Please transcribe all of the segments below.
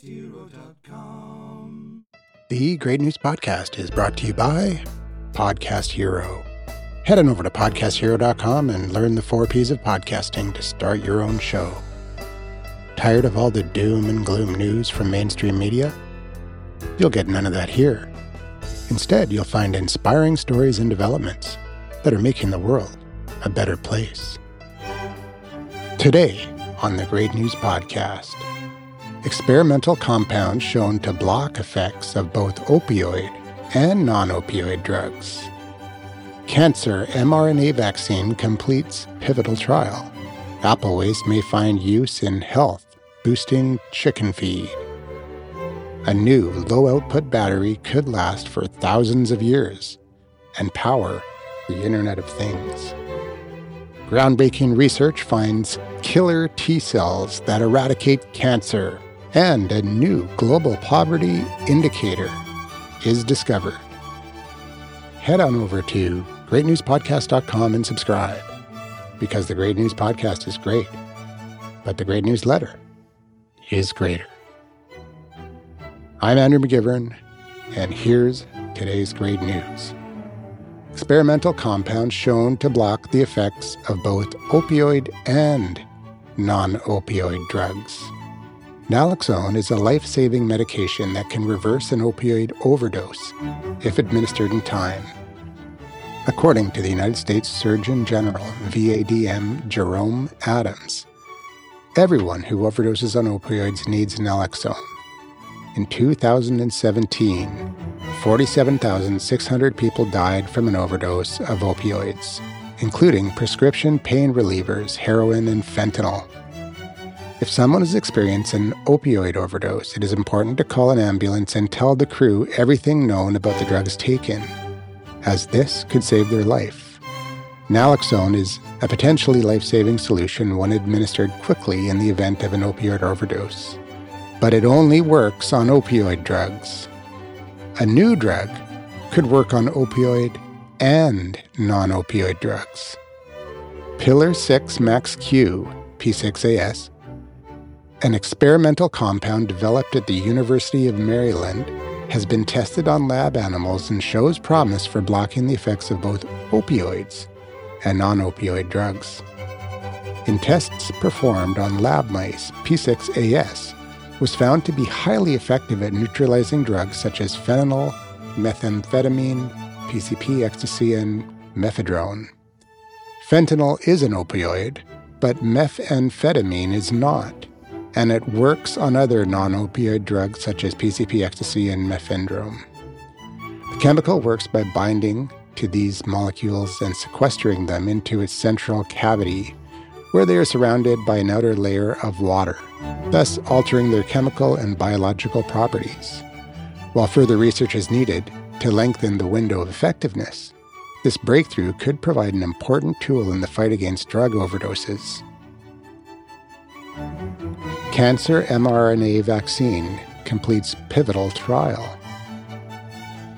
podcasthero.com. The Great News Podcast is brought to you by Podcast Hero. Head on over to podcasthero.com and learn the four P's of podcasting to start your own show. Tired of all the doom and gloom news from mainstream media? You'll get none of that here. Instead, you'll find inspiring stories and developments that are making the world a better place. Today on the Great News Podcast, experimental compounds shown to block effects of both opioid and non opioid drugs. Cancer mRNA vaccine completes pivotal trial. Apple waste may find use in health boosting chicken feed. A new low output battery could last for thousands of years and power the Internet of Things. Groundbreaking research finds killer T cells that eradicate cancer, and a new global poverty indicator is discovered. Head on over to greatnewspodcast.com and subscribe because the Great News Podcast is great, but the Great News Letter is greater. I'm Andrew McGivern, and here's today's great news. Experimental compounds shown to block the effects of both opioid and non opioid drugs. Naloxone is a life saving medication that can reverse an opioid overdose if administered in time. According to the United States Surgeon General, VADM Jerome Adams, everyone who overdoses on opioids needs naloxone. In 2017, 47,600 people died from an overdose of opioids, including prescription pain relievers, heroin, and fentanyl. If someone has experienced an opioid overdose, it is important to call an ambulance and tell the crew everything known about the drugs taken, as this could save their life. Naloxone is a potentially life saving solution when administered quickly in the event of an opioid overdose but it only works on opioid drugs. A new drug could work on opioid and non opioid drugs. Pillar 6 Max Q, P6AS, an experimental compound developed at the University of Maryland, has been tested on lab animals and shows promise for blocking the effects of both opioids and non opioid drugs. In tests performed on lab mice, P6AS was found to be highly effective at neutralizing drugs such as fentanyl, methamphetamine, PCP, ecstasy, and methadone. Fentanyl is an opioid, but methamphetamine is not, and it works on other non opioid drugs such as PCP, ecstasy, and methadone. The chemical works by binding to these molecules and sequestering them into its central cavity where they are surrounded by an outer layer of water, thus altering their chemical and biological properties. While further research is needed to lengthen the window of effectiveness, this breakthrough could provide an important tool in the fight against drug overdoses. Cancer mRNA vaccine completes pivotal trial.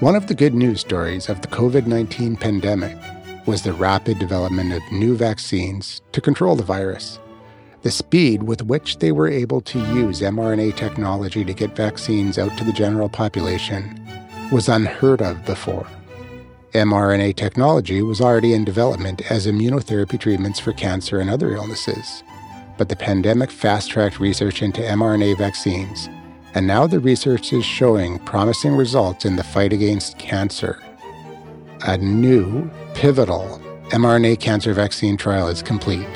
One of the good news stories of the COVID 19 pandemic was the rapid development of new vaccines to control the virus. The speed with which they were able to use mRNA technology to get vaccines out to the general population was unheard of before. mRNA technology was already in development as immunotherapy treatments for cancer and other illnesses, but the pandemic fast tracked research into mRNA vaccines, and now the research is showing promising results in the fight against cancer a new pivotal mRNA cancer vaccine trial is complete.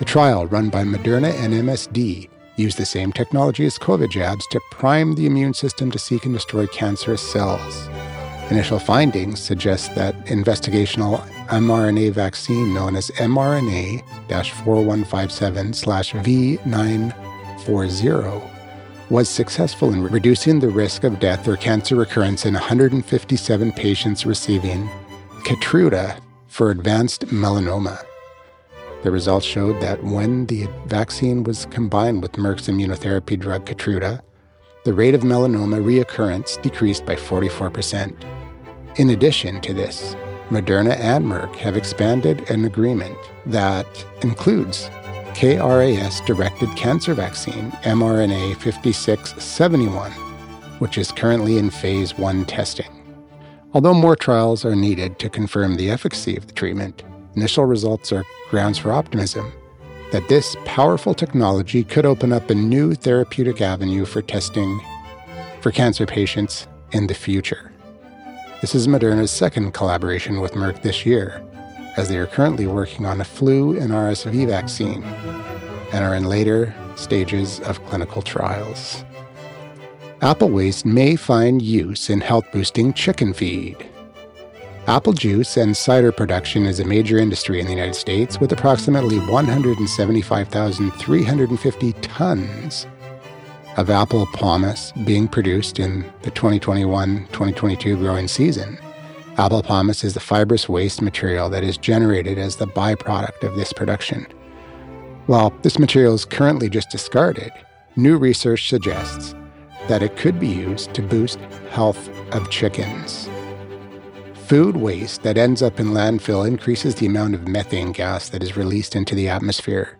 The trial, run by Moderna and MSD, used the same technology as COVID jabs to prime the immune system to seek and destroy cancerous cells. Initial findings suggest that investigational mRNA vaccine known as mRNA 4157 V940 was successful in reducing the risk of death or cancer recurrence in 157 patients receiving Keytruda for advanced melanoma. The results showed that when the vaccine was combined with Merck's immunotherapy drug Keytruda, the rate of melanoma reoccurrence decreased by 44%. In addition to this, Moderna and Merck have expanded an agreement that includes KRAS directed cancer vaccine, mRNA 5671, which is currently in phase 1 testing. Although more trials are needed to confirm the efficacy of the treatment, initial results are grounds for optimism that this powerful technology could open up a new therapeutic avenue for testing for cancer patients in the future. This is Moderna's second collaboration with Merck this year, as they are currently working on a flu and RSV vaccine and are in later stages of clinical trials. Apple waste may find use in health boosting chicken feed. Apple juice and cider production is a major industry in the United States with approximately 175,350 tons of apple pomace being produced in the 2021 2022 growing season. Apple pomace is the fibrous waste material that is generated as the byproduct of this production. While this material is currently just discarded, new research suggests that it could be used to boost health of chickens. Food waste that ends up in landfill increases the amount of methane gas that is released into the atmosphere,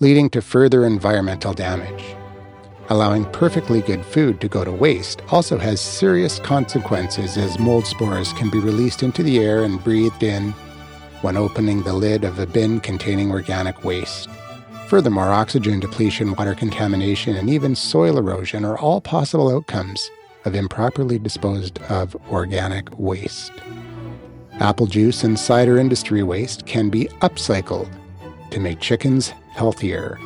leading to further environmental damage. Allowing perfectly good food to go to waste also has serious consequences as mold spores can be released into the air and breathed in when opening the lid of a bin containing organic waste. Furthermore, oxygen depletion, water contamination, and even soil erosion are all possible outcomes of improperly disposed of organic waste. Apple juice and cider industry waste can be upcycled to make chickens healthier.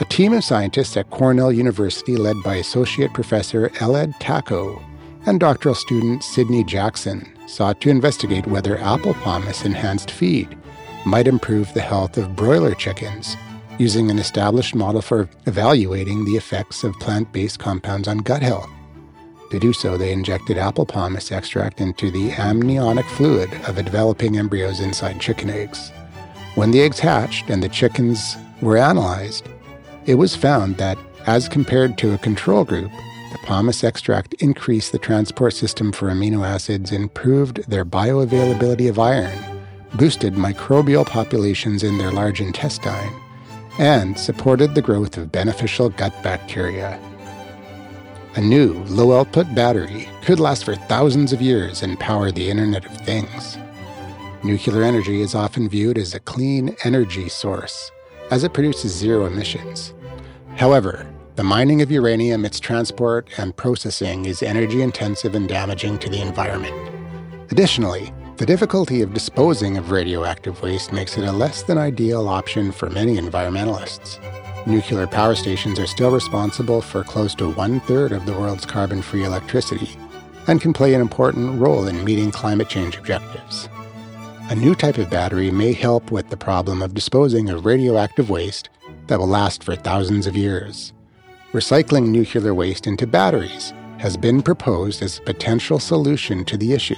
A team of scientists at Cornell University, led by Associate Professor Elad Tako and doctoral student Sidney Jackson, sought to investigate whether apple pomace enhanced feed might improve the health of broiler chickens using an established model for evaluating the effects of plant based compounds on gut health. To do so, they injected apple pomace extract into the amniotic fluid of developing embryos inside chicken eggs. When the eggs hatched and the chickens were analyzed, it was found that, as compared to a control group, the pomace extract increased the transport system for amino acids, improved their bioavailability of iron, boosted microbial populations in their large intestine, and supported the growth of beneficial gut bacteria. A new low output battery could last for thousands of years and power the Internet of Things. Nuclear energy is often viewed as a clean energy source, as it produces zero emissions. However, the mining of uranium, its transport, and processing is energy intensive and damaging to the environment. Additionally, the difficulty of disposing of radioactive waste makes it a less than ideal option for many environmentalists. Nuclear power stations are still responsible for close to one third of the world's carbon free electricity and can play an important role in meeting climate change objectives. A new type of battery may help with the problem of disposing of radioactive waste that will last for thousands of years. Recycling nuclear waste into batteries has been proposed as a potential solution to the issue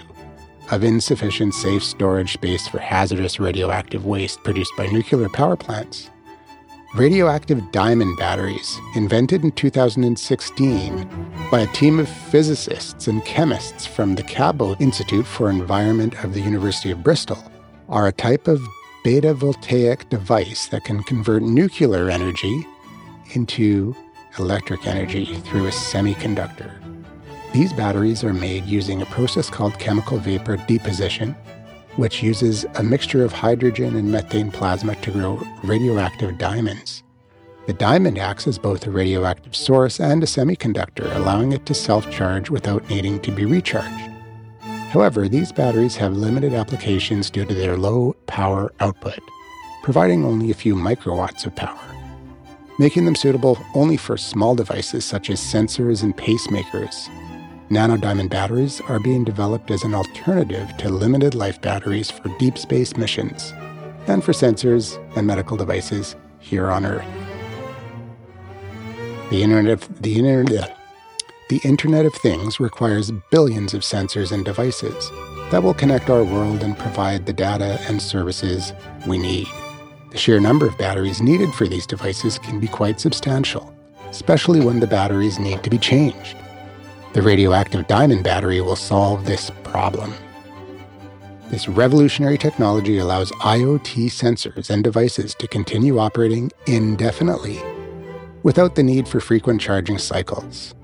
of insufficient safe storage space for hazardous radioactive waste produced by nuclear power plants. Radioactive diamond batteries, invented in 2016 by a team of physicists and chemists from the Cabot Institute for Environment of the University of Bristol, are a type of beta voltaic device that can convert nuclear energy into electric energy through a semiconductor. These batteries are made using a process called chemical vapor deposition, which uses a mixture of hydrogen and methane plasma to grow radioactive diamonds. The diamond acts as both a radioactive source and a semiconductor, allowing it to self charge without needing to be recharged. However, these batteries have limited applications due to their low power output, providing only a few microwatts of power, making them suitable only for small devices such as sensors and pacemakers, Nanodiamond batteries are being developed as an alternative to limited life batteries for deep space missions and for sensors and medical devices here on Earth. The Internet of, the Internet, the Internet of Things requires billions of sensors and devices that will connect our world and provide the data and services we need. The sheer number of batteries needed for these devices can be quite substantial, especially when the batteries need to be changed. The radioactive diamond battery will solve this problem. This revolutionary technology allows IoT sensors and devices to continue operating indefinitely without the need for frequent charging cycles.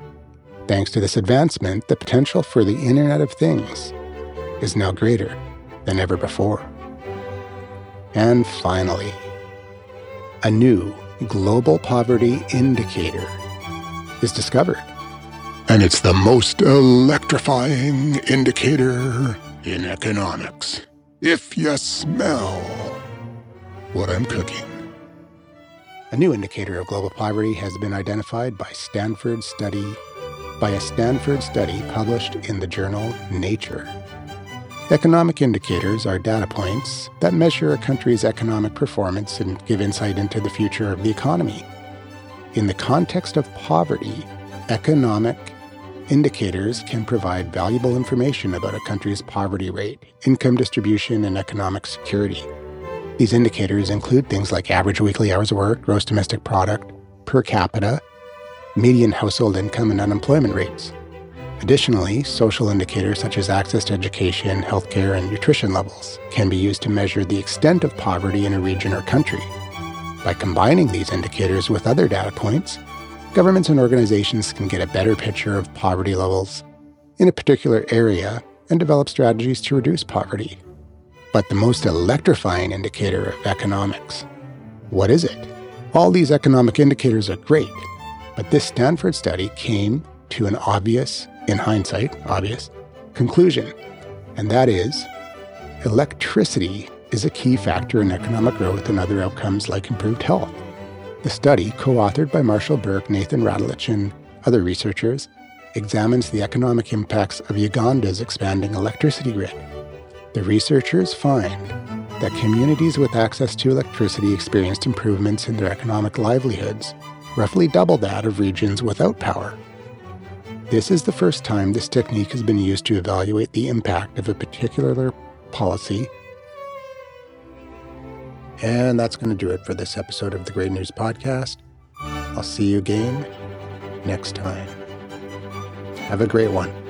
Thanks to this advancement, the potential for the Internet of Things is now greater than ever before. And finally, a new global poverty indicator is discovered. And it's the most electrifying indicator in economics. If you smell what I'm cooking. A new indicator of global poverty has been identified by Stanford study by a Stanford study published in the journal Nature. Economic indicators are data points that measure a country's economic performance and give insight into the future of the economy. In the context of poverty, economic indicators can provide valuable information about a country's poverty rate, income distribution, and economic security. These indicators include things like average weekly hours of work, gross domestic product, per capita, median household income, and unemployment rates. Additionally, social indicators such as access to education, healthcare, and nutrition levels can be used to measure the extent of poverty in a region or country. By combining these indicators with other data points, governments and organizations can get a better picture of poverty levels in a particular area and develop strategies to reduce poverty. But the most electrifying indicator of economics, what is it? All these economic indicators are great, but this Stanford study came to an obvious, in hindsight, obvious conclusion, and that is electricity is a key factor in economic growth and other outcomes like improved health. The study, co authored by Marshall Burke, Nathan Ratledge, and other researchers, examines the economic impacts of Uganda's expanding electricity grid. The researchers find that communities with access to electricity experienced improvements in their economic livelihoods, roughly double that of regions without power. This is the first time this technique has been used to evaluate the impact of a particular policy and that's going to do it for this episode of the Great News Podcast. I'll see you again next time. Have a great one.